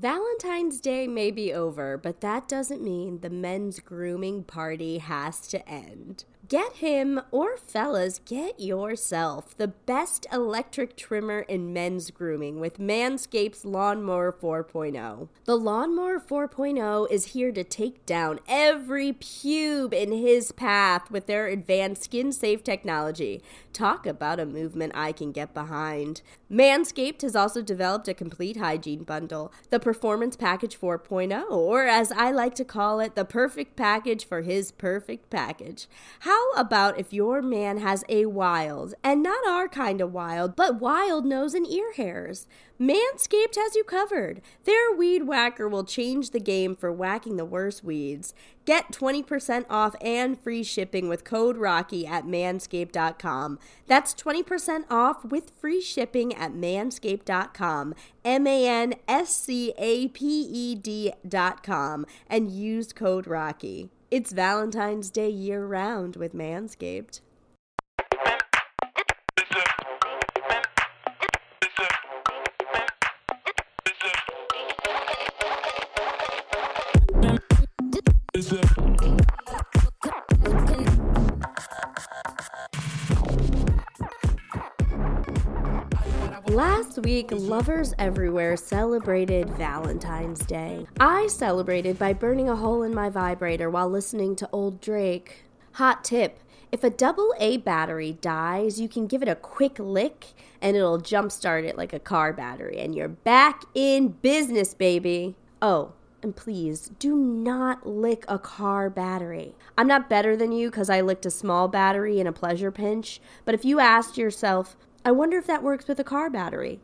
Valentine's Day may be over, but that doesn't mean the men's grooming party has to end. Get him, or fellas, get yourself the best electric trimmer in men's grooming with Manscaped's Lawnmower 4.0. The Lawnmower 4.0 is here to take down every pube in his path with their advanced skin safe technology. Talk about a movement I can get behind. Manscaped has also developed a complete hygiene bundle, the Performance Package 4.0, or as I like to call it, the perfect package for his perfect package. How how about if your man has a wild, and not our kind of wild, but wild nose and ear hairs? Manscaped has you covered. Their weed whacker will change the game for whacking the worst weeds. Get 20% off and free shipping with code ROCKY at manscaped.com. That's 20% off with free shipping at manscaped.com. M A N S C A P E D.com and use code ROCKY. It's Valentine's Day year round with Manscaped. Last week, lovers everywhere celebrated Valentine's Day. I celebrated by burning a hole in my vibrator while listening to Old Drake. Hot tip if a double A battery dies, you can give it a quick lick and it'll jumpstart it like a car battery, and you're back in business, baby. Oh, and please do not lick a car battery. I'm not better than you because I licked a small battery in a pleasure pinch, but if you asked yourself, I wonder if that works with a car battery.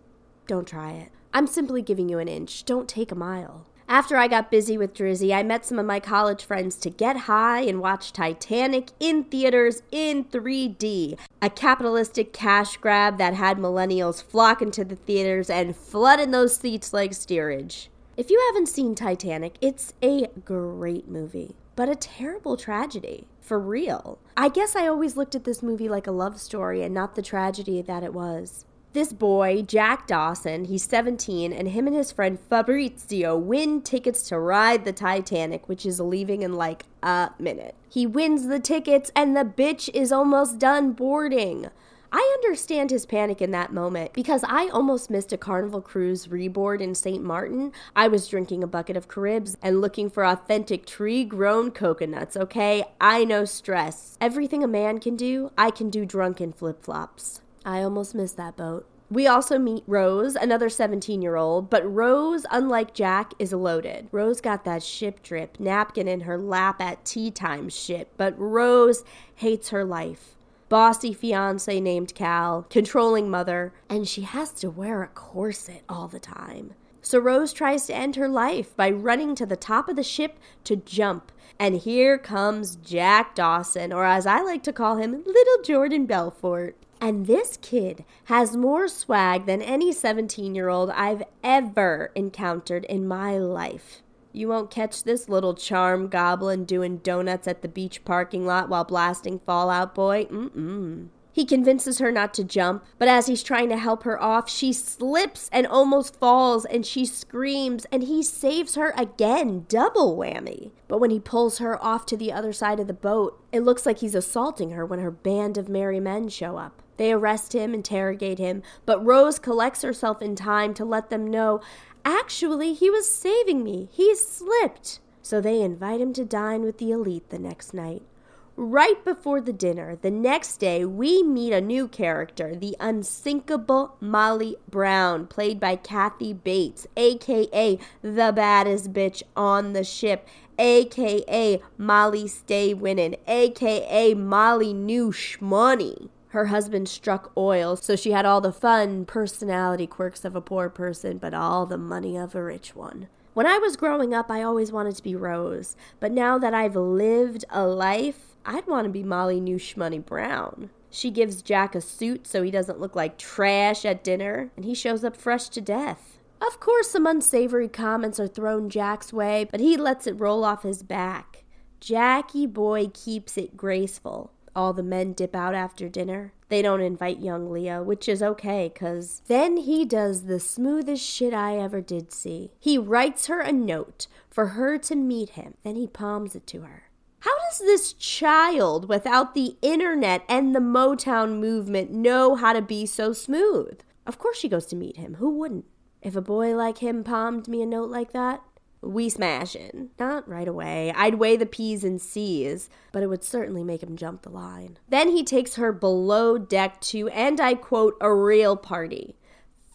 Don't try it. I'm simply giving you an inch. Don't take a mile. After I got busy with Drizzy, I met some of my college friends to get high and watch Titanic in theaters in 3D. A capitalistic cash grab that had millennials flocking to the theaters and flooding those seats like steerage. If you haven't seen Titanic, it's a great movie, but a terrible tragedy for real. I guess I always looked at this movie like a love story and not the tragedy that it was. This boy, Jack Dawson, he's 17, and him and his friend Fabrizio win tickets to ride the Titanic, which is leaving in like a minute. He wins the tickets, and the bitch is almost done boarding. I understand his panic in that moment because I almost missed a Carnival Cruise reboard in St. Martin. I was drinking a bucket of Caribs and looking for authentic tree grown coconuts, okay? I know stress. Everything a man can do, I can do drunk in flip flops. I almost missed that boat. We also meet Rose, another 17 year old, but Rose, unlike Jack, is loaded. Rose got that ship drip, napkin in her lap at tea time shit, but Rose hates her life bossy fiance named Cal, controlling mother, and she has to wear a corset all the time. So Rose tries to end her life by running to the top of the ship to jump. And here comes Jack Dawson, or as I like to call him, Little Jordan Belfort. And this kid has more swag than any 17 year old I've ever encountered in my life. You won't catch this little charm goblin doing donuts at the beach parking lot while blasting Fallout Boy. Mm-mm. He convinces her not to jump, but as he's trying to help her off, she slips and almost falls and she screams and he saves her again. Double whammy. But when he pulls her off to the other side of the boat, it looks like he's assaulting her when her band of merry men show up. They arrest him, interrogate him, but Rose collects herself in time to let them know Actually, he was saving me. He slipped. So they invite him to dine with the elite the next night. Right before the dinner, the next day, we meet a new character, the unsinkable Molly Brown, played by Kathy Bates, aka the baddest bitch on the ship, aka Molly Stay Winning, aka Molly New Shmoney. Her husband struck oil, so she had all the fun personality quirks of a poor person, but all the money of a rich one. When I was growing up, I always wanted to be Rose, but now that I've lived a life, I'd want to be Molly New Shmoney Brown. She gives Jack a suit so he doesn't look like trash at dinner, and he shows up fresh to death. Of course, some unsavory comments are thrown Jack's way, but he lets it roll off his back. Jackie boy keeps it graceful. All the men dip out after dinner. They don't invite young Leo, which is okay, because then he does the smoothest shit I ever did see. He writes her a note for her to meet him, then he palms it to her. How does this child, without the internet and the Motown movement, know how to be so smooth? Of course she goes to meet him. Who wouldn't? If a boy like him palmed me a note like that, we smashin'. Not right away. I'd weigh the P's and C's, but it would certainly make him jump the line. Then he takes her below deck to, and I quote, a real party.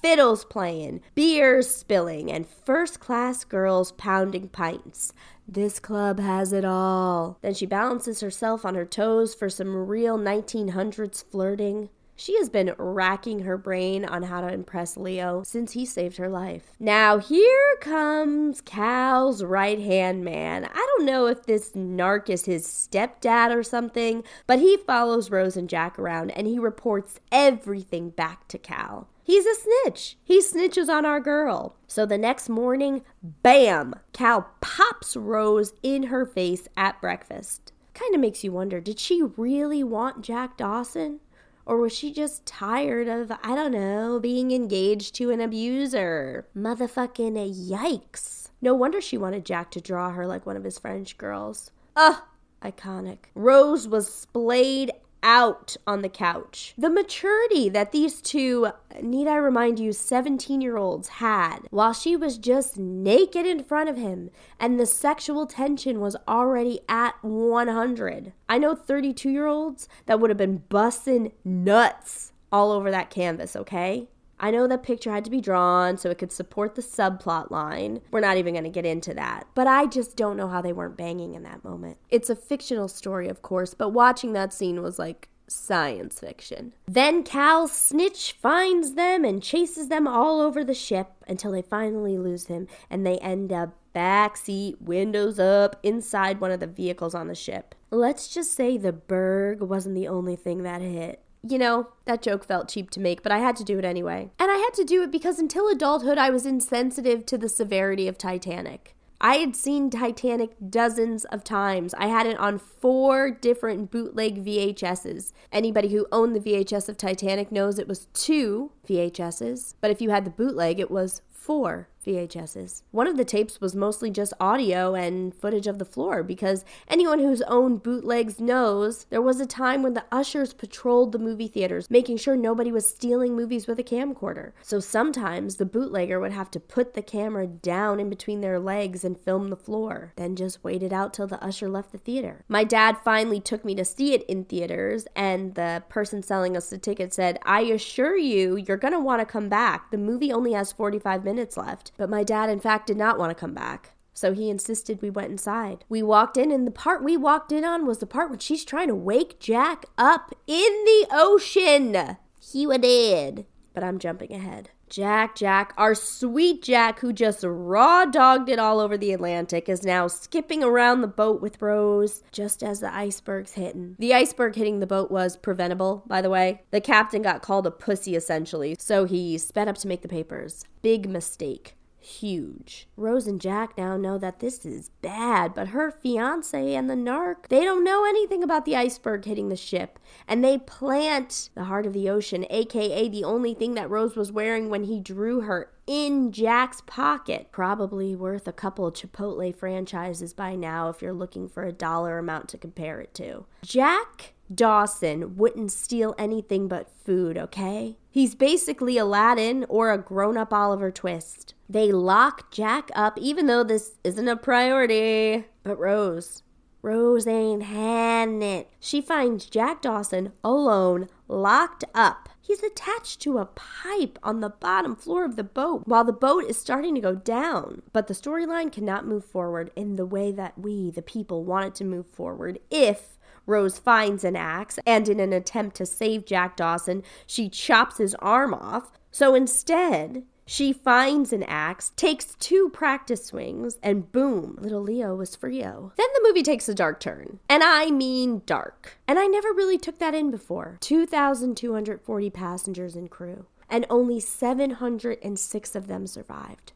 Fiddles playing, beers spilling, and first class girls pounding pints. This club has it all. Then she balances herself on her toes for some real 1900s flirting. She has been racking her brain on how to impress Leo since he saved her life. Now, here comes Cal's right hand man. I don't know if this narc is his stepdad or something, but he follows Rose and Jack around and he reports everything back to Cal. He's a snitch. He snitches on our girl. So the next morning, bam, Cal pops Rose in her face at breakfast. Kind of makes you wonder did she really want Jack Dawson? Or was she just tired of, I don't know, being engaged to an abuser? Motherfucking yikes. No wonder she wanted Jack to draw her like one of his French girls. Ugh, iconic. Rose was splayed out on the couch. The maturity that these two, need I remind you, 17 year olds had while she was just naked in front of him and the sexual tension was already at 100. I know 32 year olds that would have been busting nuts all over that canvas, okay? I know that picture had to be drawn so it could support the subplot line. We're not even going to get into that. But I just don't know how they weren't banging in that moment. It's a fictional story, of course, but watching that scene was like science fiction. Then Cal Snitch finds them and chases them all over the ship until they finally lose him and they end up backseat, windows up, inside one of the vehicles on the ship. Let's just say the Berg wasn't the only thing that hit you know, that joke felt cheap to make, but I had to do it anyway. And I had to do it because until adulthood, I was insensitive to the severity of Titanic. I had seen Titanic dozens of times. I had it on four different bootleg VHSs. Anybody who owned the VHS of Titanic knows it was two VHSs, but if you had the bootleg, it was four VHSs. One of the tapes was mostly just audio and footage of the floor because anyone who's owned bootlegs knows there was a time when the ushers patrolled the movie theaters, making sure nobody was stealing movies with a camcorder. So sometimes the bootlegger would have to put the camera down in between their legs and film the floor, then just wait it out till the usher left the theater. My dad finally took me to see it in theaters, and the person selling us the ticket said, I assure you, you're gonna wanna come back. The movie only has 45 minutes left. But my dad, in fact, did not want to come back. So he insisted we went inside. We walked in, and the part we walked in on was the part when she's trying to wake Jack up in the ocean. He did. But I'm jumping ahead. Jack, Jack, our sweet Jack, who just raw dogged it all over the Atlantic, is now skipping around the boat with Rose just as the iceberg's hitting. The iceberg hitting the boat was preventable, by the way. The captain got called a pussy essentially, so he sped up to make the papers. Big mistake huge. Rose and Jack now know that this is bad, but her fiance and the narc, they don't know anything about the iceberg hitting the ship, and they plant the heart of the ocean, aka the only thing that Rose was wearing when he drew her in Jack's pocket. Probably worth a couple Chipotle franchises by now if you're looking for a dollar amount to compare it to. Jack Dawson wouldn't steal anything but food, okay? He's basically Aladdin or a grown up Oliver Twist. They lock Jack up, even though this isn't a priority. But Rose, Rose ain't having it. She finds Jack Dawson alone, locked up. He's attached to a pipe on the bottom floor of the boat while the boat is starting to go down. But the storyline cannot move forward in the way that we, the people, want it to move forward if Rose finds an axe, and in an attempt to save Jack Dawson, she chops his arm off. So instead, she finds an axe, takes two practice swings, and boom, little Leo was Frio. Then the movie takes a dark turn. And I mean dark. And I never really took that in before. 2,240 passengers and crew, and only 706 of them survived.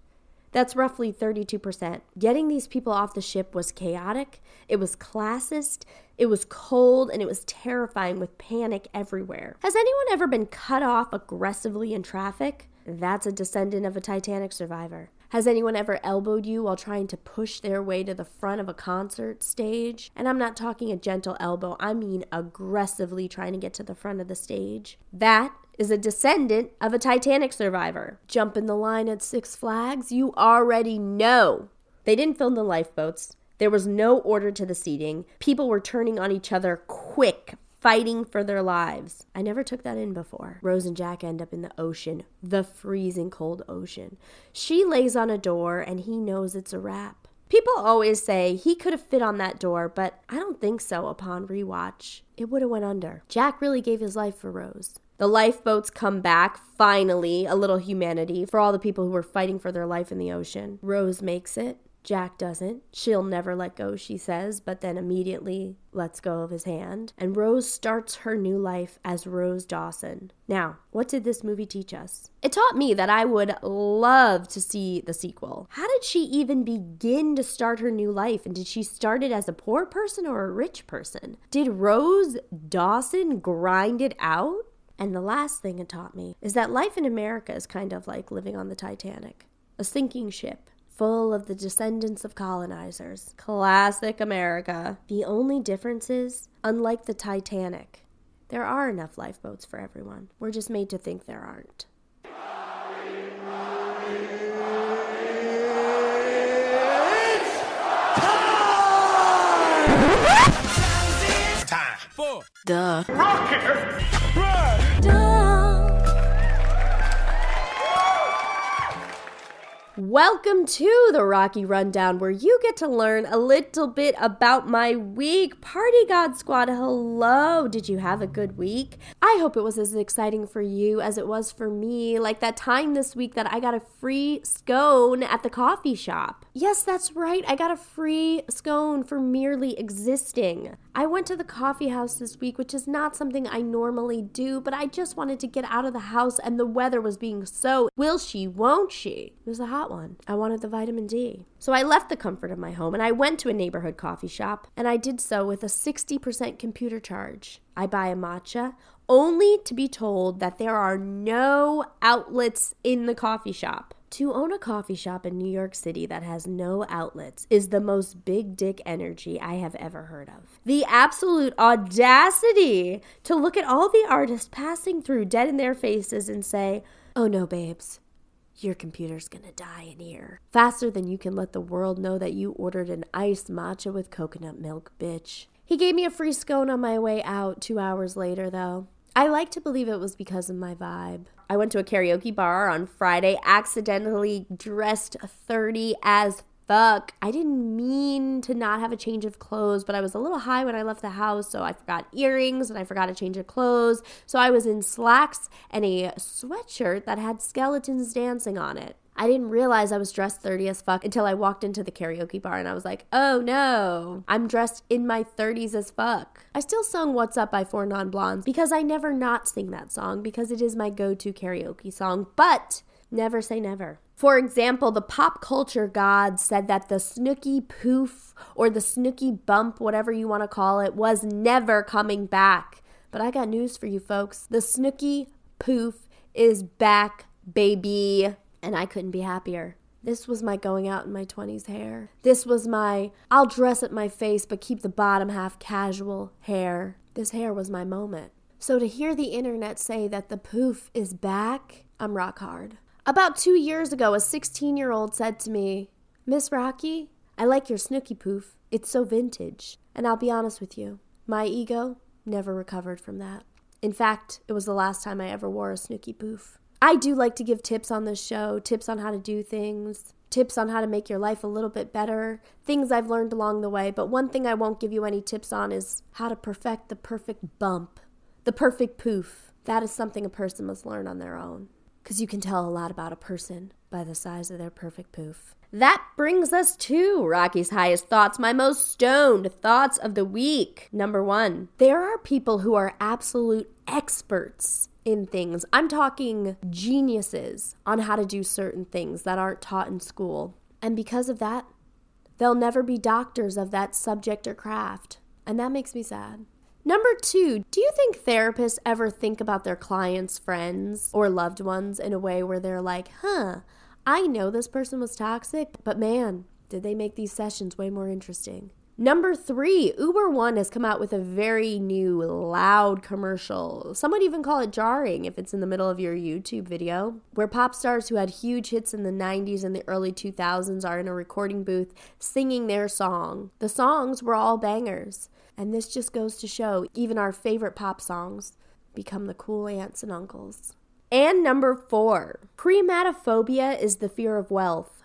That's roughly 32%. Getting these people off the ship was chaotic, it was classist, it was cold, and it was terrifying with panic everywhere. Has anyone ever been cut off aggressively in traffic? That's a descendant of a Titanic survivor. Has anyone ever elbowed you while trying to push their way to the front of a concert stage? And I'm not talking a gentle elbow, I mean aggressively trying to get to the front of the stage. That is a descendant of a Titanic survivor. Jump in the line at Six Flags, you already know. They didn't film the lifeboats. There was no order to the seating. People were turning on each other quick, fighting for their lives. I never took that in before. Rose and Jack end up in the ocean, the freezing cold ocean. She lays on a door and he knows it's a wrap. People always say he could have fit on that door, but I don't think so upon rewatch. It would have went under. Jack really gave his life for Rose. The lifeboats come back, finally, a little humanity for all the people who were fighting for their life in the ocean. Rose makes it. Jack doesn't. She'll never let go, she says, but then immediately lets go of his hand. And Rose starts her new life as Rose Dawson. Now, what did this movie teach us? It taught me that I would love to see the sequel. How did she even begin to start her new life? And did she start it as a poor person or a rich person? Did Rose Dawson grind it out? And the last thing it taught me is that life in America is kind of like living on the Titanic, a sinking ship full of the descendants of colonizers. Classic America. The only difference is, unlike the Titanic, there are enough lifeboats for everyone. We're just made to think there aren't. Time. Four. Duh. Rocket. Run. Welcome to the Rocky Rundown, where you get to learn a little bit about my week. Party God Squad, hello. Did you have a good week? I hope it was as exciting for you as it was for me. Like that time this week that I got a free scone at the coffee shop. Yes, that's right. I got a free scone for merely existing. I went to the coffee house this week, which is not something I normally do, but I just wanted to get out of the house and the weather was being so will she, won't she? It was a hot one. I wanted the vitamin D. So I left the comfort of my home and I went to a neighborhood coffee shop, and I did so with a 60% computer charge. I buy a matcha only to be told that there are no outlets in the coffee shop. To own a coffee shop in New York City that has no outlets is the most big dick energy I have ever heard of. The absolute audacity to look at all the artists passing through dead in their faces and say, Oh no, babes, your computer's gonna die in here. Faster than you can let the world know that you ordered an iced matcha with coconut milk, bitch. He gave me a free scone on my way out two hours later, though. I like to believe it was because of my vibe. I went to a karaoke bar on Friday, accidentally dressed 30 as fuck. I didn't mean to not have a change of clothes, but I was a little high when I left the house, so I forgot earrings and I forgot a change of clothes. So I was in slacks and a sweatshirt that had skeletons dancing on it. I didn't realize I was dressed 30 as fuck until I walked into the karaoke bar and I was like, oh no, I'm dressed in my 30s as fuck. I still sung What's Up by Four Non Blondes because I never not sing that song because it is my go to karaoke song, but never say never. For example, the pop culture god said that the Snooki poof or the Snooki bump, whatever you want to call it, was never coming back. But I got news for you folks. The Snooki poof is back, baby and I couldn't be happier. This was my going out in my 20s hair. This was my I'll dress up my face but keep the bottom half casual hair. This hair was my moment. So to hear the internet say that the poof is back, I'm rock hard. About two years ago, a 16 year old said to me, Miss Rocky, I like your snooki poof. It's so vintage. And I'll be honest with you, my ego never recovered from that. In fact, it was the last time I ever wore a snooki poof. I do like to give tips on this show, tips on how to do things, tips on how to make your life a little bit better, things I've learned along the way. But one thing I won't give you any tips on is how to perfect the perfect bump, the perfect poof. That is something a person must learn on their own. Because you can tell a lot about a person by the size of their perfect poof. That brings us to Rocky's highest thoughts, my most stoned thoughts of the week. Number one, there are people who are absolute experts in things. I'm talking geniuses on how to do certain things that aren't taught in school. And because of that, they'll never be doctors of that subject or craft. And that makes me sad. Number two, do you think therapists ever think about their clients' friends or loved ones in a way where they're like, huh, I know this person was toxic, but man, did they make these sessions way more interesting? Number three, Uber One has come out with a very new, loud commercial. Some would even call it jarring if it's in the middle of your YouTube video, where pop stars who had huge hits in the 90s and the early 2000s are in a recording booth singing their song. The songs were all bangers. And this just goes to show even our favorite pop songs become the cool aunts and uncles. And number four, chrematophobia is the fear of wealth.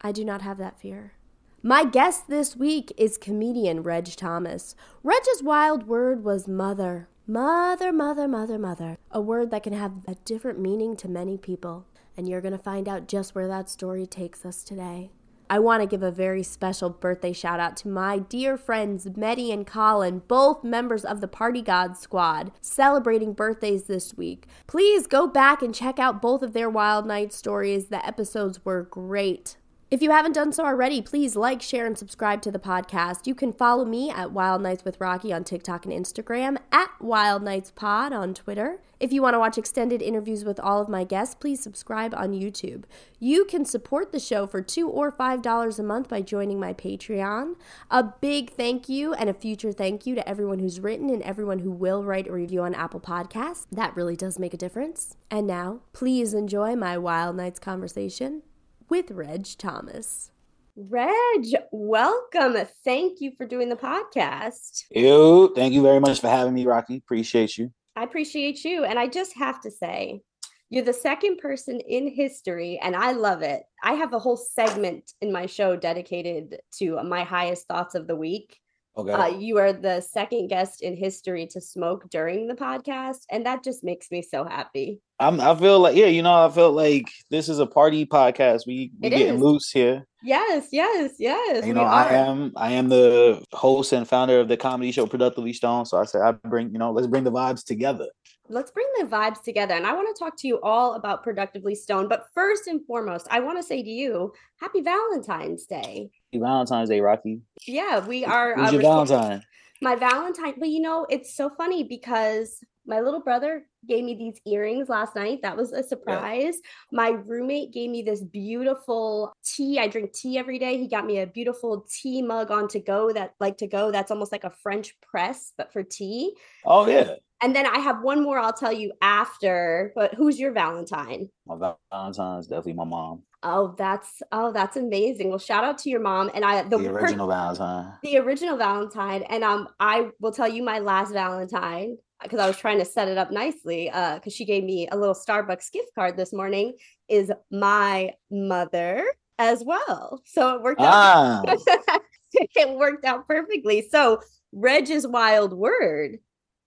I do not have that fear. My guest this week is comedian Reg Thomas. Reg's wild word was mother. Mother, mother, mother, mother. A word that can have a different meaning to many people. And you're going to find out just where that story takes us today. I want to give a very special birthday shout out to my dear friends Meddy and Colin, both members of the Party God Squad, celebrating birthdays this week. Please go back and check out both of their Wild Night stories. The episodes were great. If you haven't done so already, please like, share, and subscribe to the podcast. You can follow me at Wild Nights with Rocky on TikTok and Instagram, at Wild Nights Pod on Twitter. If you want to watch extended interviews with all of my guests, please subscribe on YouTube. You can support the show for two or five dollars a month by joining my Patreon. A big thank you and a future thank you to everyone who's written and everyone who will write a review on Apple Podcasts. That really does make a difference. And now, please enjoy my Wild Nights conversation with Reg Thomas. Reg, welcome. Thank you for doing the podcast. Yo, thank you very much for having me, Rocky. Appreciate you. I appreciate you. And I just have to say, you're the second person in history, and I love it. I have a whole segment in my show dedicated to my highest thoughts of the week. Okay. Uh, you are the second guest in history to smoke during the podcast, and that just makes me so happy. I'm. I feel like yeah, you know, I feel like this is a party podcast. We we it getting is. loose here. Yes, yes, yes. You know, I am. I am the host and founder of the comedy show Productively Stoned. So I said, I bring. You know, let's bring the vibes together let's bring the vibes together. And I want to talk to you all about Productively Stoned. But first and foremost, I want to say to you, Happy Valentine's Day. Valentine's Day, Rocky. Yeah, we are. Who's uh, your Valentine? My Valentine. But you know, it's so funny because my little brother gave me these earrings last night. That was a surprise. Yeah. My roommate gave me this beautiful tea. I drink tea every day. He got me a beautiful tea mug on to go that like to go. That's almost like a French press, but for tea. Oh yeah. And then I have one more I'll tell you after. But who's your Valentine? My Valentine is definitely my mom. Oh, that's oh, that's amazing. Well, shout out to your mom and I the, the original Valentine. The original Valentine. And um I will tell you my last Valentine because I was trying to set it up nicely. Uh, because she gave me a little Starbucks gift card this morning, is my mother as well. So it worked ah. out. it worked out perfectly. So Reg's wild word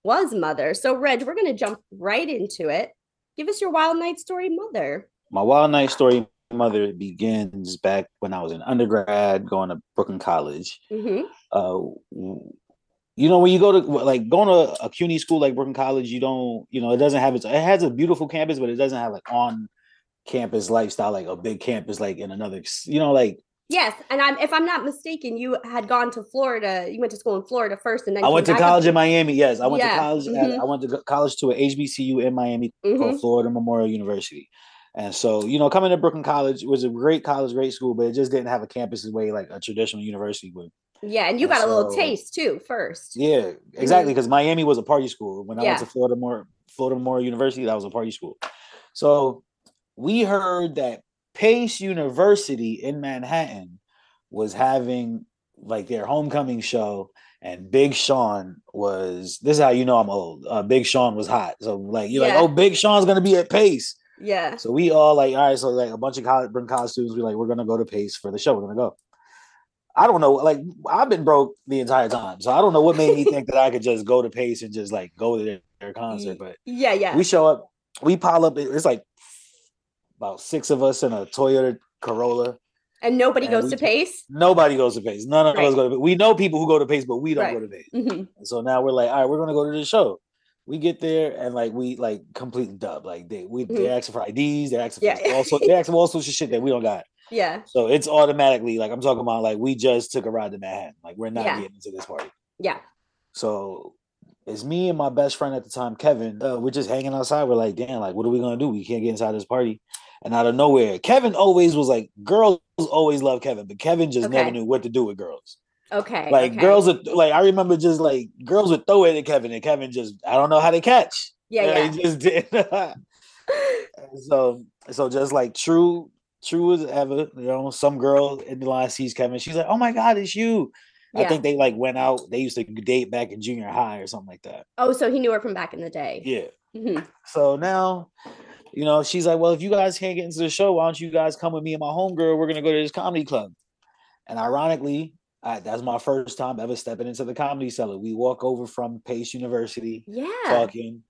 was mother. So, Reg, we're going to jump right into it. Give us your wild night story, mother. My wild night story, mother, begins back when I was in undergrad, going to Brooklyn College. Mm-hmm. Uh, you know, when you go to like going to a CUNY school like Brooklyn College, you don't, you know, it doesn't have its. It has a beautiful campus, but it doesn't have like on campus lifestyle, like a big campus, like in another, you know, like Yes, and I'm if I'm not mistaken, you had gone to Florida. You went to school in Florida first, and then I went to college in Miami. Yes, I went yeah. to college. Mm-hmm. I went to college to a HBCU in Miami mm-hmm. called Florida Memorial University. And so, you know, coming to Brooklyn College was a great college, great school, but it just didn't have a campus the way like a traditional university would. Yeah, and you and got so, a little taste too first. Yeah, exactly. Because mm-hmm. Miami was a party school. When I yeah. went to Florida more Florida More University, that was a party school. So we heard that Pace University in Manhattan was having like their homecoming show and Big Sean was this is how you know I'm old. Uh, Big Sean was hot. So like you're yeah. like, oh, Big Sean's gonna be at Pace. Yeah. So we all like, all right, so like a bunch of college bring college students, we like, we're gonna go to Pace for the show. We're gonna go. I don't know, like I've been broke the entire time. So I don't know what made me think that I could just go to Pace and just like go to their, their concert. But yeah, yeah. We show up, we pile up, it's like about six of us in a Toyota Corolla. And nobody and goes we, to Pace. Nobody goes to Pace. None of right. us go to. Pace. We know people who go to Pace, but we don't right. go to Pace. Mm-hmm. So now we're like, all right, we're to go to the show. We get there and like we like completely dub. Like they we Mhm. they asking for IDs, they're asking for Yeah. also they asking for all sorts of shit that we don't got. Yeah. So it's automatically like I'm talking about like we just took a ride to Manhattan. Like we're not Yeah. getting into this party. Yeah. So it's me and my best friend at the time, Kevin. Uh, we're just hanging outside. We're like, damn, like what are we gonna do? We can't get inside this party. And out of nowhere, Kevin always was like, girls always love Kevin, but Kevin just never knew what to do with girls. Okay. Like okay. girls would like I remember just like girls would throw it at Kevin and Kevin just I don't know how to catch. Yeah, yeah. He just did. so so just like true, true as ever, you know, some girl in the line sees Kevin, she's like, Oh my god, it's you. I think they like went out, they used to date back in junior high or something like that. Oh, so he knew her from back in the day. Yeah. Mhm. So now, you know, she's like, Well, if you guys can't get into the show, why don't you guys come with me and my homegirl? We're gonna go to this comedy club. And ironically, I, that's my first time ever stepping into the comedy cellar. We walk over from Pace University Yeah. talking,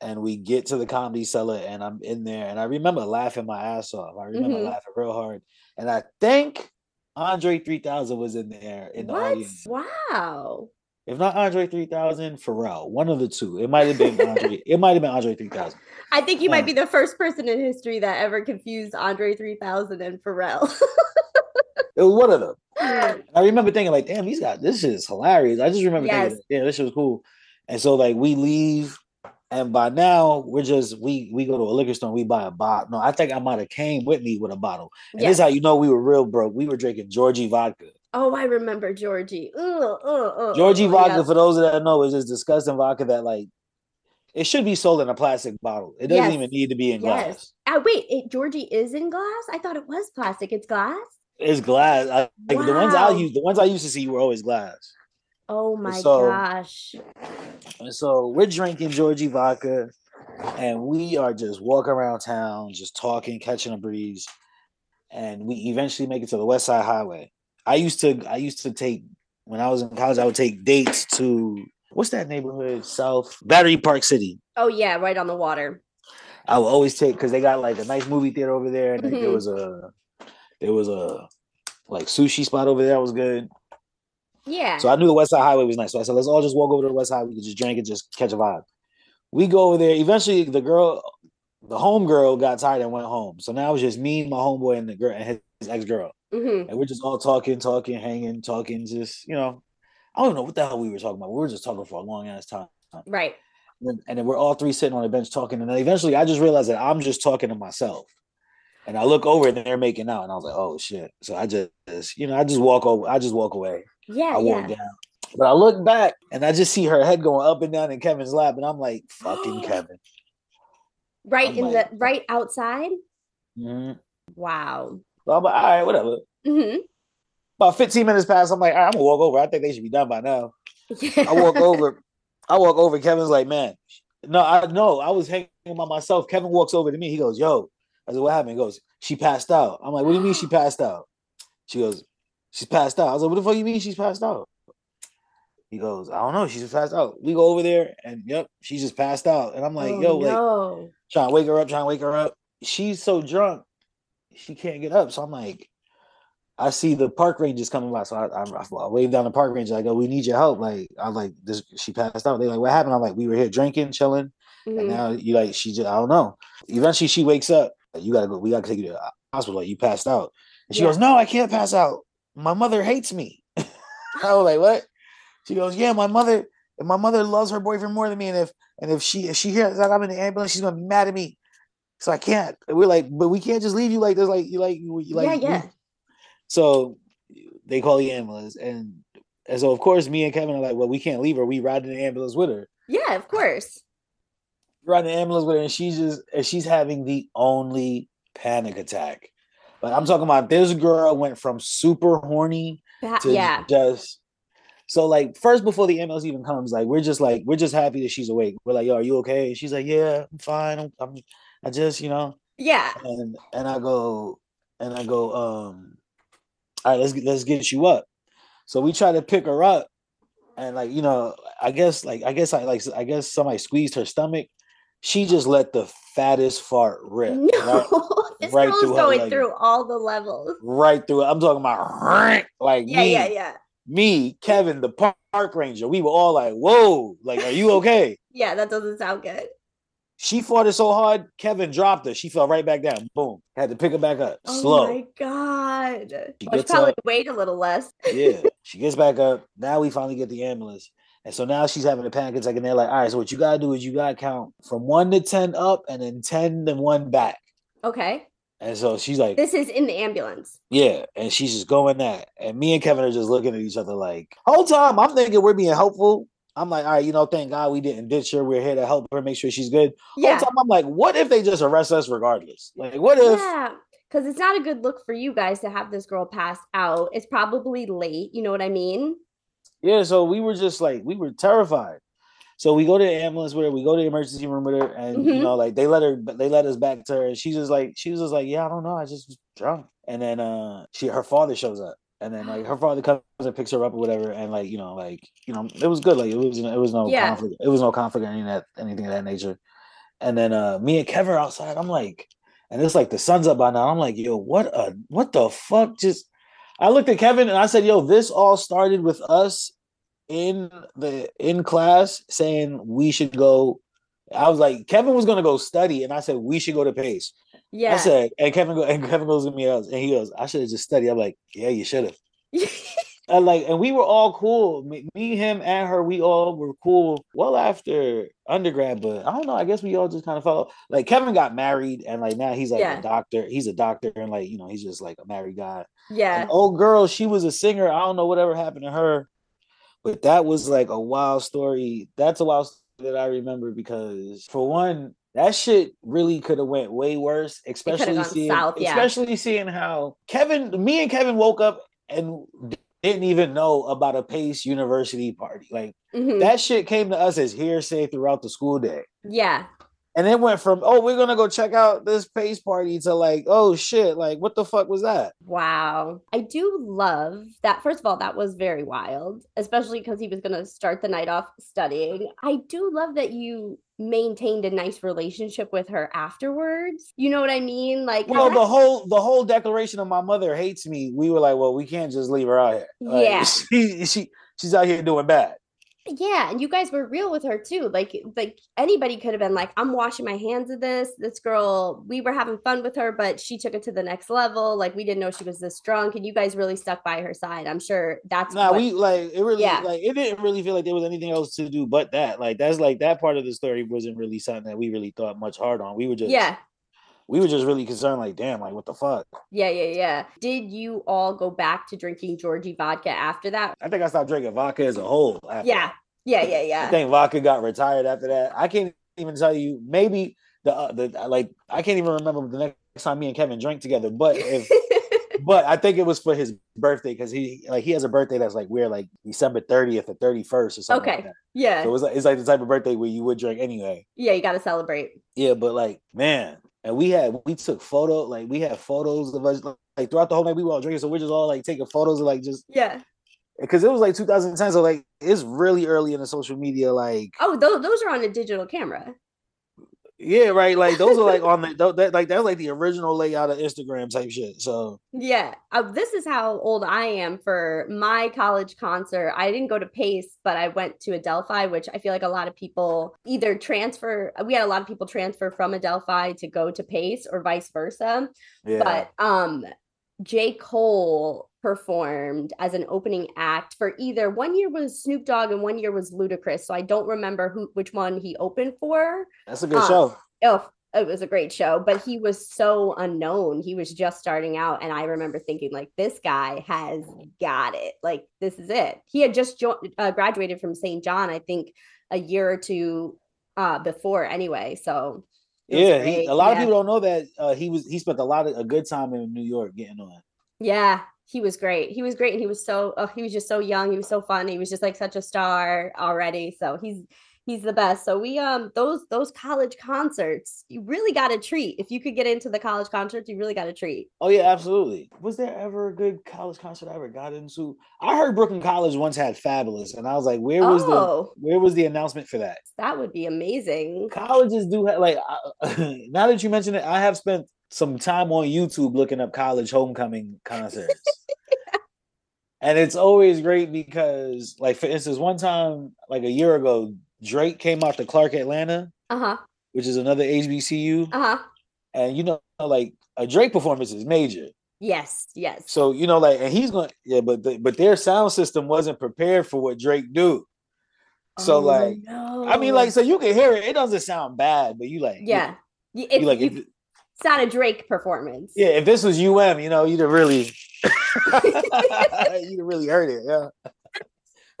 and we get to the comedy cellar, and I'm in there, and I remember laughing my ass off. I remember Mhm. laughing real hard, and I think Andre 3000 was in there in the What? audience. Wow. If not Andre 3000, Pharrell, one of the two. It might have been Andre. it might have been Andre 3000. I think you Yeah. might be the first person in history that ever confused Andre 3000 and Pharrell. It was one of them. I remember thinking like, damn, he's got this is hilarious. I just remember Yes. thinking, yeah, this shit was cool. And so like we leave, and by now we're just we we go to a liquor store and we buy a bottle. No, I think I might have came with me with a bottle. And this is how you know we were real broke. We were drinking Georgi vodka. Oh, I remember Georgi. Ugh, ugh, ugh, Georgi vodka, yes. for those that know, is this disgusting vodka that like it should be sold in a plastic bottle. It doesn't Yes. even need to be in Yes. glass. Ah, wait, it, Georgi is in glass? I thought it was plastic. It's glass? It's glass. I, like the ones I Wow. used, the ones I used to see were always glass. Oh my So- gosh. And so we're drinking Georgi vodka and we are just walking around town, just talking, catching a breeze. And we eventually make it to the West Side Highway. I used to I used to take when I was in college, I would take dates to what's that neighborhood? South Battery Park City. Oh, yeah, right on the water. I would always take because they got like a nice movie theater over there, and then there Mhm. was a there was a like sushi spot over there that was good. Yeah. So I knew the West Side Highway was nice. So I said, let's all just walk over to the West Side. We could just drink and just catch a vibe. We go over there. Eventually, the girl, the home girl, got tired and went home. So now it was just me, my homeboy, and the girl and his, his ex girl, hmm and we're just all talking, talking, hanging, talking. Just you know, I don't know what the hell we were talking about. We were just talking for a long ass time. Right. And then, and then we're all three sitting on a bench talking. And then eventually, I just realized that I'm just talking to myself. And I look over and they're making out, and I was like, "Oh shit!" So I just, you know, I just walk over. I just walk away. Yeah. I walk yeah. down. But I look back and I just see her head going up and down in Kevin's lap, and I'm like, "Fucking Kevin." Right I'm in like- the right outside. Mhm. Wow. So I'm like, "All right, whatever." hmm About 15 minutes pass. I'm like, All right, I'm gonna walk over. I think they should be done by now. I walk over. I walk over. Kevin's like, "Man, no, I no, I was hanging by myself." Kevin walks over to me. He goes, "Yo," I said, "What happened?" He goes, "She passed out." I'm like, "What do you mean she passed out?" She goes, "She's passed out." I was like, "What the fuck you mean she's passed out?" He goes, "I don't know. She's just passed out." We go over there, and yep, she just passed out. And I'm like, oh, "Yo, like." trying to wake her up, trying to wake her up. She's so drunk, she can't get up. So I'm like, I see the park rangers coming by. So I, I, I wave down the park ranger. I go, we need your help. Like, I'm like this. She passed out. They're like, what happened? I'm like, we were here drinking, chilling, and Mhm. now you like, she just, I don't know. Eventually, she wakes up. You gotta go. We gotta take you to the hospital. Like, you passed out. And she Yeah. goes, no, I can't pass out. My mother hates me. I was like, what? She goes, yeah, my mother. And my mother loves her boyfriend more than me. And if and if she if she hears that I'm in the ambulance, she's gonna be mad at me. So I can't. And we're like, but we can't just leave you like this. Like you like you like yeah, we- yeah. So they call the ambulance, and and so of course me and Kevin are like, well, we can't leave her. We ride in the ambulance with her. Yeah, of course. In the ambulance with her, and she's just and she's having the only panic attack. Like I'm talking about, this girl went from super horny That, to yeah. just so like first before the ambulance even comes, like we're just like we're just happy that she's awake. We're like, yo, are you okay? And she's like, yeah, I'm fine. I'm, I'm I just you know Yeah. and and I go and I go um all right let's get let's get you up. So we try to pick her up and like you know I guess like I guess I like I guess somebody squeezed her stomach. She just let the fattest fart rip No. right, this right girl is through her going leg. through all the levels. right through it. I'm talking about like Yeah, me. yeah, yeah. me, Kevin, the park ranger, we were all like, "Whoa! Like, are you okay?" yeah, that doesn't sound good. She fought it so hard, Kevin dropped her. She fell right back down. Boom. Had to pick her back up. Oh Slow. Oh my god. She Well, she probably up. weighed a little less. yeah. She gets back up. Now we finally get the ambulance. And so now she's having a panic attack, and they're like, all right, so what you gotta do is you gotta count from one to ten up and then ten to one back. Okay. And so she's like, This is in the ambulance. Yeah, and she's just going that. And me and Kevin are just looking at each other like, whole time I'm thinking we're being helpful. I'm like, all right, you know, thank God we didn't ditch her. We're here to help her, make sure she's good. Yeah. Whole time I'm like, what if they just arrest us regardless? Like, what if Yeah. Because it's not a good look for you guys to have this girl pass out. It's probably late. You know what I mean? Yeah, so we were just like, we were terrified. So we go to the ambulance with her, we go to the emergency room with her, and you Mhm. know, like they let her, they let us back to her, and she's just like, she was just like, yeah, I don't know, I just was drunk. And then uh she, her father shows up, and then like her father comes and picks her up or whatever, and like you know, like you know, it was good, like it was, it was no Yeah. conflict, it was no conflict or anything that anything of that nature. And then uh me and Kevin are outside, I'm like, and it's like the sun's up by now. I'm like, yo, what a what the fuck just I looked at Kevin and I said, yo, this all started with us in the in class saying we should go. I was like, Kevin was gonna go study, and I said we should go to Pace. Yeah. I said, and Kevin go, and Kevin goes to me else, and he goes, I should have just studied. I'm like, yeah, you should have. Like, and we were all cool. Me, me, him, and her. We all were cool. Well, after undergrad, but I don't know. I guess we all just kind of felt like Kevin got married, and like now he's like Yeah. a doctor. He's a doctor, and like you know, he's just like a married guy. yeah. And old girl, she was a singer. I don't know whatever happened to her, but that was like a wild story. That's a wild story that I remember because for one, that shit really could have went way worse. Especially seeing, south, yeah. especially seeing how Kevin, me and Kevin woke up and didn't even know about a Pace University party. Like Mhm. that shit came to us as hearsay throughout the school day. Yeah. And it went from, oh, we're gonna go check out this Pace party to like, oh shit, like what the fuck was that? Wow. I do love that. First of all, that was very wild, especially because he was going to start the night off studying. I do love that you maintained a nice relationship with her afterwards. You know what I mean? Like Well, the whole the whole declaration of my mother hates me. We were like, well, we can't just leave her out here. Like, Yeah. she she she's out here doing bad. Yeah, and you guys were real with her too. Like, eh, like anybody could have been like, I'm washing my hands of this. This girl, we were having fun with her, but she took it to the next level. Like, we didn't know she was this drunk, and you guys really stuck by her side. I'm sure that's Nah, what- we like it really Yeah. like it didn't really feel like there was anything else to do but that. Like that's like that part of the story wasn't really something that we really thought much hard on. We were just yeah. We were just really concerned, like, damn, like what the fuck? Yeah, yeah, yeah. Did you all go back to drinking Georgi vodka after that? I think I stopped drinking vodka as a whole. after Yeah, that. yeah, yeah, I think vodka got retired after that. I can't even tell you. Maybe the uh, the like I can't even remember the next time me and Kevin drank together. But if but I think it was for his birthday because he like he has a birthday that's like we're like December 30th or 31st or something. like Okay. that. yeah, So it's like it's like the type of birthday where you would drink anyway. yeah. You got to celebrate. Yeah, but like man, and we had we took photo like we had photos of us like throughout the whole night we were all drinking, so we're just all like taking photos of like just Yeah. because it was like 2010, so like it's really early in the social media like Oh, those those are on a digital camera. Yeah right like those are like on the that like that's like the original layout of Instagram type shit. So Yeah. Uh, this is how old I am for my college concert. I didn't go to Pace, but I went to Adelphi, which I feel like a lot of people either transfer. We had a lot of people transfer from Adelphi to go to Pace or vice versa. yeah, but um J. Cole performed as an opening act for either one year was Snoop Dogg and one year was Ludacris. So I don't remember who which one he opened for. that's a good uh, show. Oh, it was a great show, but he was so unknown. He was just starting out, and I remember thinking like, this guy has got it. Like this is it. He had just jo- uh, graduated from St. John, I think, a year or two uh, before, anyway. So Yeah, he, a lot of people don't know that uh, he was he spent a lot of a good time in New York getting on. Yeah, he was great. He was great, and he was so oh, he was just so young. He was so fun. He was just like such a star already. So he's he's the best. So we um those those college concerts, you really got a treat. If you could get into the college concerts, you really got a treat. Oh yeah, absolutely. Was there ever a good college concert I ever got into? I heard Brooklyn College once had Fabolous, and I was like, where was Oh, the where was the announcement for that? that would be amazing. Colleges do have like I, now that you mention it, I have spent some time on YouTube looking up college homecoming concerts. and it's always great because, like, for instance, one time, like a year ago, Drake came out to Clark Atlanta, Uh huh. which is another HBCU, Uh huh. and you know, like a Drake performance is major. Yes. Yes. So you know, like, and he's going, yeah, but the, but their sound system wasn't prepared for what Drake do. So Oh, like, I mean, like, so you can hear it. It doesn't sound bad, but you like, yeah. You, If, you like, if, it's not a Drake performance. yeah. If this was UM, you know, you'd have really, you'd have really heard it. Yeah,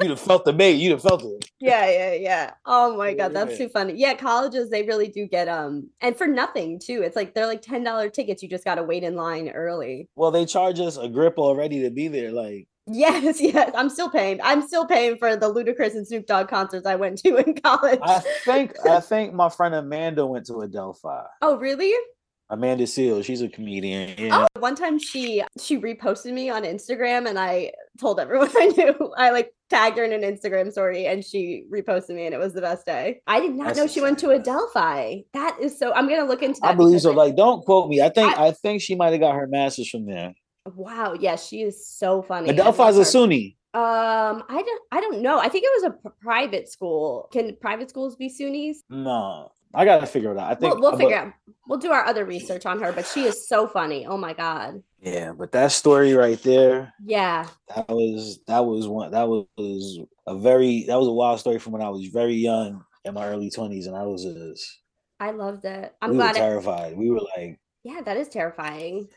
you'd have felt the bait. You'd have felt it. yeah yeah yeah oh my god that's too funny yeah colleges they really do get um and for nothing too it's like they're like ten dollar tickets you just gotta wait in line early Well, they charge us a grip already to be there. Like, yes yes i'm still paying i'm still paying for the ludacris and snoop dogg concerts i went to in college I think, I think my friend Amanda went to Adelphi. oh really Amanda Seal, she's a comedian. Yeah. oh one time she she reposted me on instagram and i told everyone i knew i like tagged her in an instagram story and she reposted me and it was the best day i did not That's know she went to adelphi that is so i'm gonna look into that I believe so. I- Like, don't quote me. I think, I- I, think she might have got her master's from there. Wow, yeah, she is so funny. Adelphi's a. SUNY. Um, I don't, I don't know. I think it was a private school. Can private schools be SUNYs? No, I gotta figure it out. I think We'll, we'll but- figure out. We'll do our other research on her, but she is so funny. Oh my god. Yeah, but that story right there, Yeah, that was that was one that was a very that was a wild story from when I was very young in my early twenties, and I was just I loved it. I'm we were glad. It, terrified. We were like yeah, that is terrifying.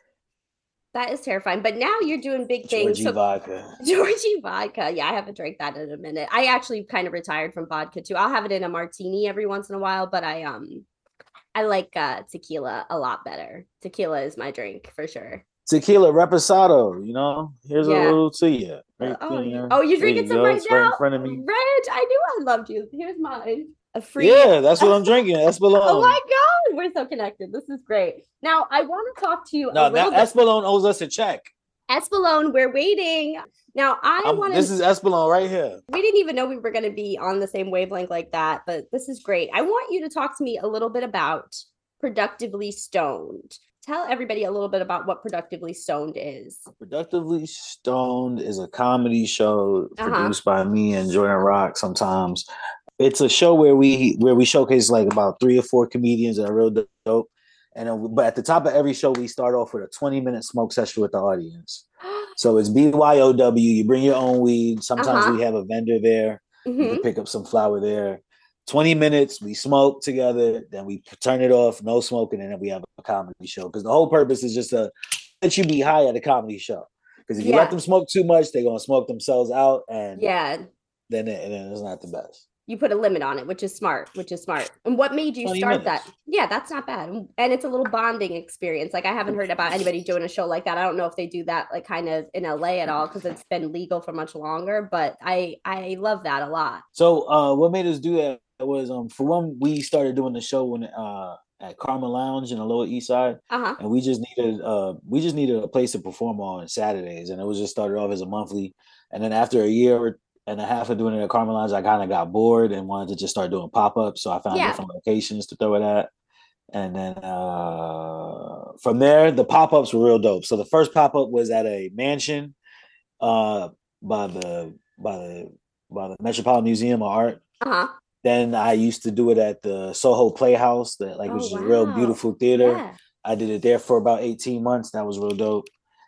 That is terrifying. But now you're doing big things. Georgi So, vodka. Georgi vodka. Yeah, I haven't drank that in a minute. I actually kind of retired from vodka too. I'll have it in a martini every once in a while, but I um I like uh tequila a lot better. Tequila is my drink for sure. Tequila reposado, you know. Here's Yeah. a little to you. Right oh, you, oh, you're drinking some right now? in front of me. Reg, I knew I loved you. Here's mine. A free Yeah, that's what I'm drinking. Espolon. Oh my god, we're so connected. This is great. Now I want to talk to you no, a little bit. Owes us a check. Espolon, we're waiting. Now I want this to is Espolon right here. we didn't even know we were going to be on the same wavelength like that, but this is great. I want you to talk to me a little bit about Productively Stoned. Tell everybody a little bit about what Productively Stoned is. Productively Stoned is a comedy show Uh-huh. produced by me and Jordan Rock sometimes. It's a show where we where we showcase like about three or four comedians that are real dope. And then, but at the top of every show, we start off with a 20 minute smoke session with the audience. So it's BYOW. You bring your own weed. Sometimes Uh-huh. we have a vendor there. You Mhm. can pick up some flower there. 20 minutes, we smoke together, then we turn it off, no smoking, and then we have a comedy show. Because the whole purpose is just to let you be high at a comedy show. Because if you Yeah. let them smoke too much, they're gonna smoke themselves out, and Yeah, then it, and then it's not the best. You put a limit on it, which is smart, which is smart. And what made you 20 start that? Yeah, that's not bad. And- And it's a little bonding experience. Like I haven't heard about anybody doing a show like that. I don't know if they do that like kind of in LA at all because it's been legal for much longer, but I I love that a lot. So uh what made us do that was um for one, we started doing the show when uh at Karma Lounge in the Lower East Side. Uh-huh. and we just needed uh we just needed a place to perform on Saturdays, and it was just started off as a monthly, and then after a year and a half of doing it at Karma Lounge, I kind of got bored and wanted to just start doing pop ups, so I found Yeah. different locations to throw it at, and then uh from there the pop ups were real dope. So the first pop up was at a mansion, uh by the by the by the Metropolitan Museum of Art. Uh-huh. Then I used to do it at the Soho Playhouse, that like Oh, which is a real beautiful theater. Yeah. I did it there for about 18 months. That was real dope.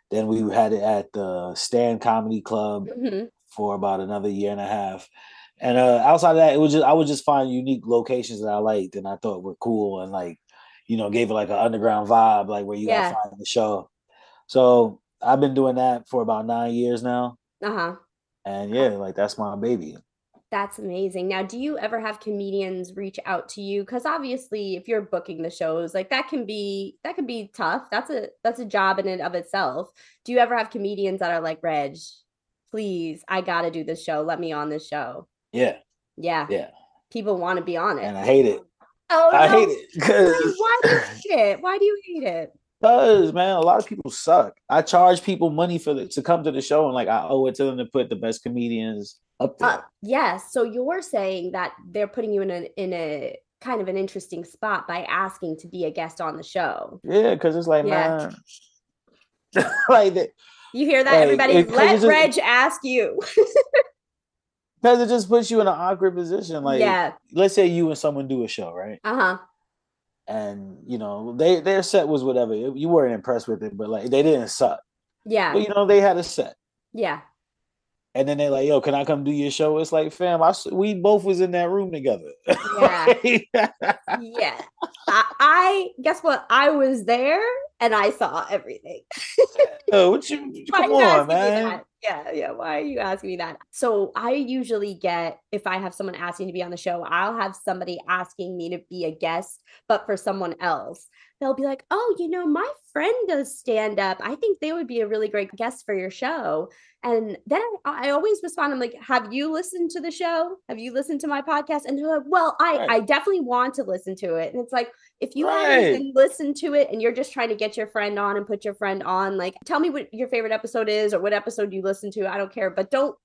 Then we had it at the Stand Comedy Club Mhm. For about another year and a half. And uh, outside of that, it was just I would just find unique locations that I liked and I thought were cool and like, you know, gave it like an underground vibe, like where you Yeah. gotta find the show. So I've been doing that for about nine years now. Uh-huh. And yeah, like that's my baby. That's amazing. Now, do you ever have comedians reach out to you? Because obviously, if you're booking the shows, like that can be that can be tough. That's a that's a job in and of itself. Do you ever have comedians that are like, Reg, please, I gotta do this show. Let me on this show. Yeah, Yeah. yeah. People want to be on it. And I hate it. oh, I no. hate it Why, because why do you hate it? Why do you hate it? Because man, a lot of people suck. I charge people money for the, to come to the show, and like I owe it to them to put the best comedians up there. Uh, yes. So you're saying that they're putting you in a in a kind of an interesting spot by asking to be a guest on the show. yeah, because it's like Yeah. man, like that. You hear that, everybody? Let just, Reg ask you. Because it just puts you in an awkward position. Like, yeah. let's say you and someone do a show, right? Uh huh. And you know, they their set was whatever. You weren't impressed with it, but like they didn't suck. Yeah. But you know, they had a set. Yeah and then they're like, "Yo, can I come do your show?" It's like, fam, I we both was in that room together. Yeah, yeah. I, I, guess what? I was there and I saw everything. oh, what you? Come on, man. Yeah, yeah. Why are you asking me that? So I usually get if I have someone asking to be on the show, I'll have somebody asking me to be a guest, but for someone else they'll be like, oh, you know, my friend does stand up. I think they would be a really great guest for your show. And then I, I always respond, I'm like, have you listened to the show? Have you listened to my podcast? And they're like, well, I, right. I definitely want to listen to it. And it's like, if you right. haven't listened to it and you're just trying to get your friend on and put your friend on, like, tell me what your favorite episode is or what episode you listen to. I don't care, but don't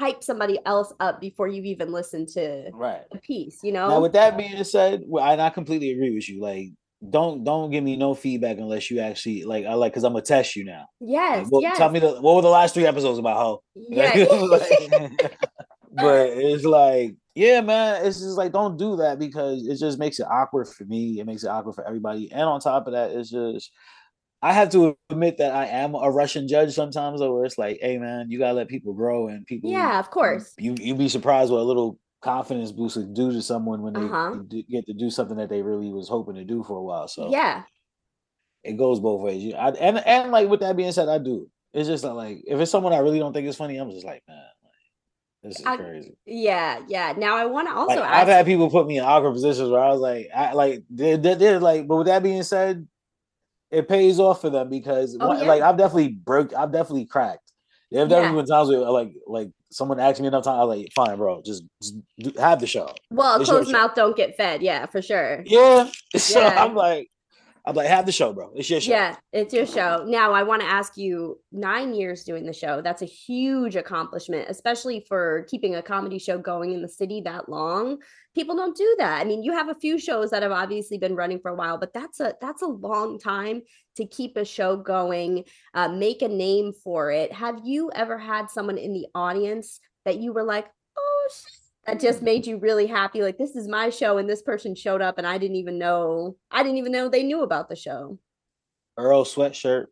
hype somebody else up before you've even listened to right. a piece, you know? Now, with that being said, well, I, I completely agree with you. Like, don't don't give me no feedback unless you actually like I like because I'm gonna test you now. Yes, like, yes. Tell me the what were the last three episodes about? How? Yeah. but it's like, yeah, man, it's just like don't do that because it just makes it awkward for me. It makes it awkward for everybody. And on top of that, it's just I have to admit that I am a Russian judge sometimes, where it's like, hey man, you gotta let people grow and people. Yeah, of course. You you be surprised what a little confidence boost to do to someone when they uh-huh. get to do something that they really was hoping to do for a while. So yeah, it goes both ways. I, and and like with that being said, I do. It's just like if it's someone I really don't think is funny, I'm just like, man, this is I, crazy. Yeah, yeah. Now I want to also. Like, I've had people put me in awkward positions where I was like, I like they they're like, but with that being said, it pays off for them because oh, yeah. like I've definitely broke, I've definitely cracked. There have definitely yeah. been times where like like someone asked me enough time, I was like, fine, bro, just, just do, have the show. Well, closed mouth don't get fed. Yeah, for sure. Yeah. So. I'm like, I'm like, have the show, bro. It's your show. Yeah, it's your show. Now, I want to ask you nine years doing the show. That's a huge accomplishment, especially for keeping a comedy show going in the city that long. People don't do that. I mean, you have a few shows that have obviously been running for a while, but that's a that's a long time to keep a show going, uh, make a name for it. Have you ever had someone in the audience that you were like, oh, that just made you really happy? Like, this is my show, and this person showed up, and I didn't even know, I didn't even know they knew about the show. Earl Sweatshirt.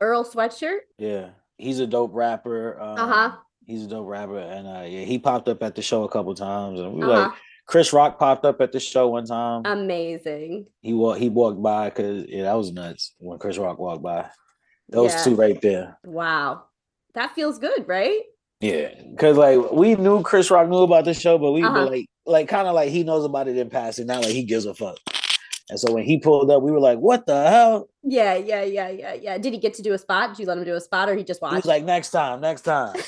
Earl Sweatshirt? Yeah. He's a dope rapper. Um, uh huh. He's a dope rapper, and uh, yeah, he popped up at the show a couple times, and we uh-huh. like, Chris Rock popped up at the show one time. Amazing. He walked he walked by because yeah, that was nuts when Chris Rock walked by. Those yeah. two right there. Wow. That feels good, right? Yeah. Cause like we knew Chris Rock knew about the show, but we uh-huh. were like like kind of like he knows about it in passing, not like he gives a fuck. And so when he pulled up, we were like, "What the hell?" Yeah, yeah, yeah, yeah, yeah. Did he get to do a spot? Did you let him do a spot, or he just watched? He was like, "Next time, next time."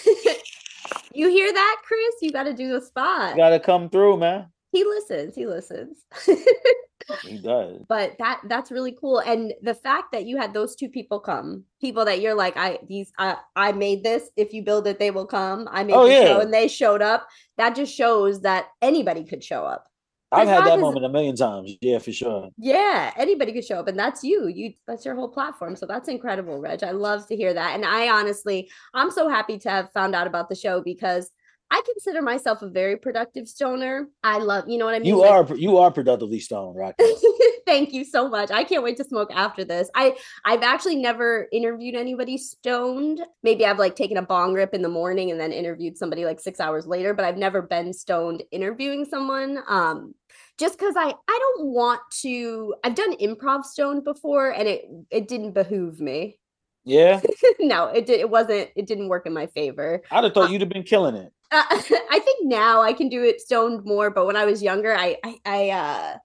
You hear that, Chris? You got to do a spot. You got to come through, man. He listens. He listens. he does. But that that's really cool. And the fact that you had those two people come, people that you're like, I these I I made this. If you build it, they will come. I made oh, the yeah. show and they showed up. That just shows that anybody could show up. I've had that moment a million times. Yeah, for sure. Yeah, anybody could show up, and that's you. You that's your whole platform. So that's incredible, Reg. I love to hear that. And I honestly, I'm so happy to have found out about the show because I consider myself a very productive stoner. I love, you know what I mean. You like, are you are productively stoned, Rocky. Thank you so much. I can't wait to smoke after this. I I've actually never interviewed anybody stoned. Maybe I've like taken a bong rip in the morning and then interviewed somebody like 6 hours later, but I've never been stoned interviewing someone. Um just cuz I I don't want to I've done improv stoned before and it it didn't behoove me. Yeah. no, it did it wasn't it didn't work in my favor. I'd have thought uh, you'd have been killing it. Uh, I think now I can do it stoned more, but when I was younger, I I, I uh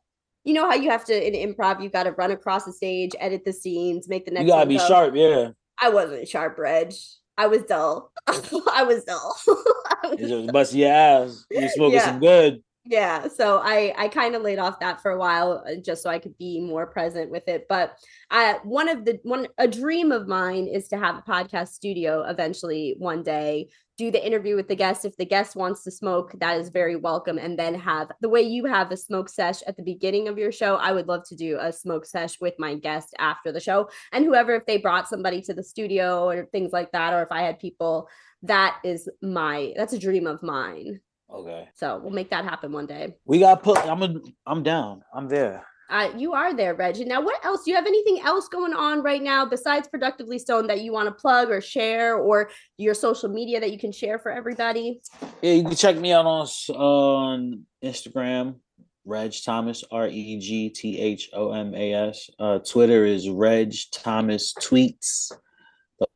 you know how you have to in improv, you got to run across the stage, edit the scenes, make the next. You gotta be go. sharp, yeah. I wasn't sharp, Reg. I was dull. I was dull. I was... You just bust your ass. You smoking yeah. some good. Yeah, so I I kind of laid off that for a while uh, just so I could be more present with it. But I one of the one a dream of mine is to have a podcast studio eventually one day. Do the interview with the guest. If the guest wants to smoke, that is very welcome. And then have the way you have a smoke sesh at the beginning of your show. I would love to do a smoke sesh with my guest after the show. And whoever, if they brought somebody to the studio or things like that, or if I had people, that is my that's a dream of mine. Okay. So we'll make that happen one day. We got put. I'm a, I'm down. I'm there. Uh, you are there, Reggie. Now, what else? Do you have anything else going on right now besides Productively Stone that you want to plug or share, or your social media that you can share for everybody? Yeah, you can check me out on on Instagram, Reg Thomas, R E G T H O M A S. Uh, Twitter is Reg Thomas Tweets.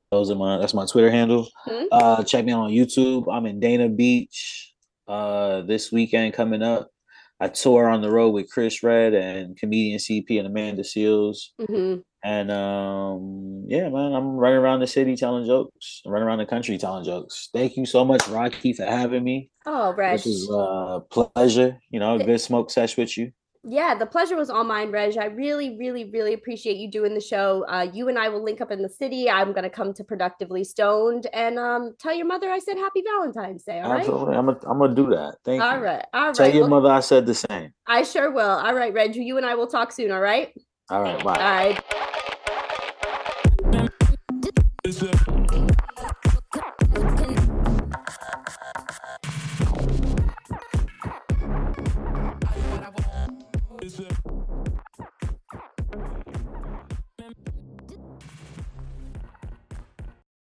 Those are my that's my Twitter handle. Mm-hmm. Uh, check me out on YouTube. I'm in Dana Beach uh, this weekend coming up. I tour on the road with Chris Redd and comedian CP and Amanda Seales. Mm-hmm. And um, yeah, man, I'm running around the city telling jokes, running around the country telling jokes. Thank you so much, Rocky, for having me. Oh, right. This is a pleasure. You know, a good smoke sesh with you yeah, the pleasure was all mine, Reg. I really, really, really appreciate you doing the show. Uh, you and I will link up in the city. I'm going to come to Productively Stoned and um, tell your mother I said Happy Valentine's Day. All Absolutely. right? I'm going to do that. Thank all you. All right. All right. Tell your well, mother I said the same. I sure will. All right, Reg. You and I will talk soon. All right. All right. Bye. All right.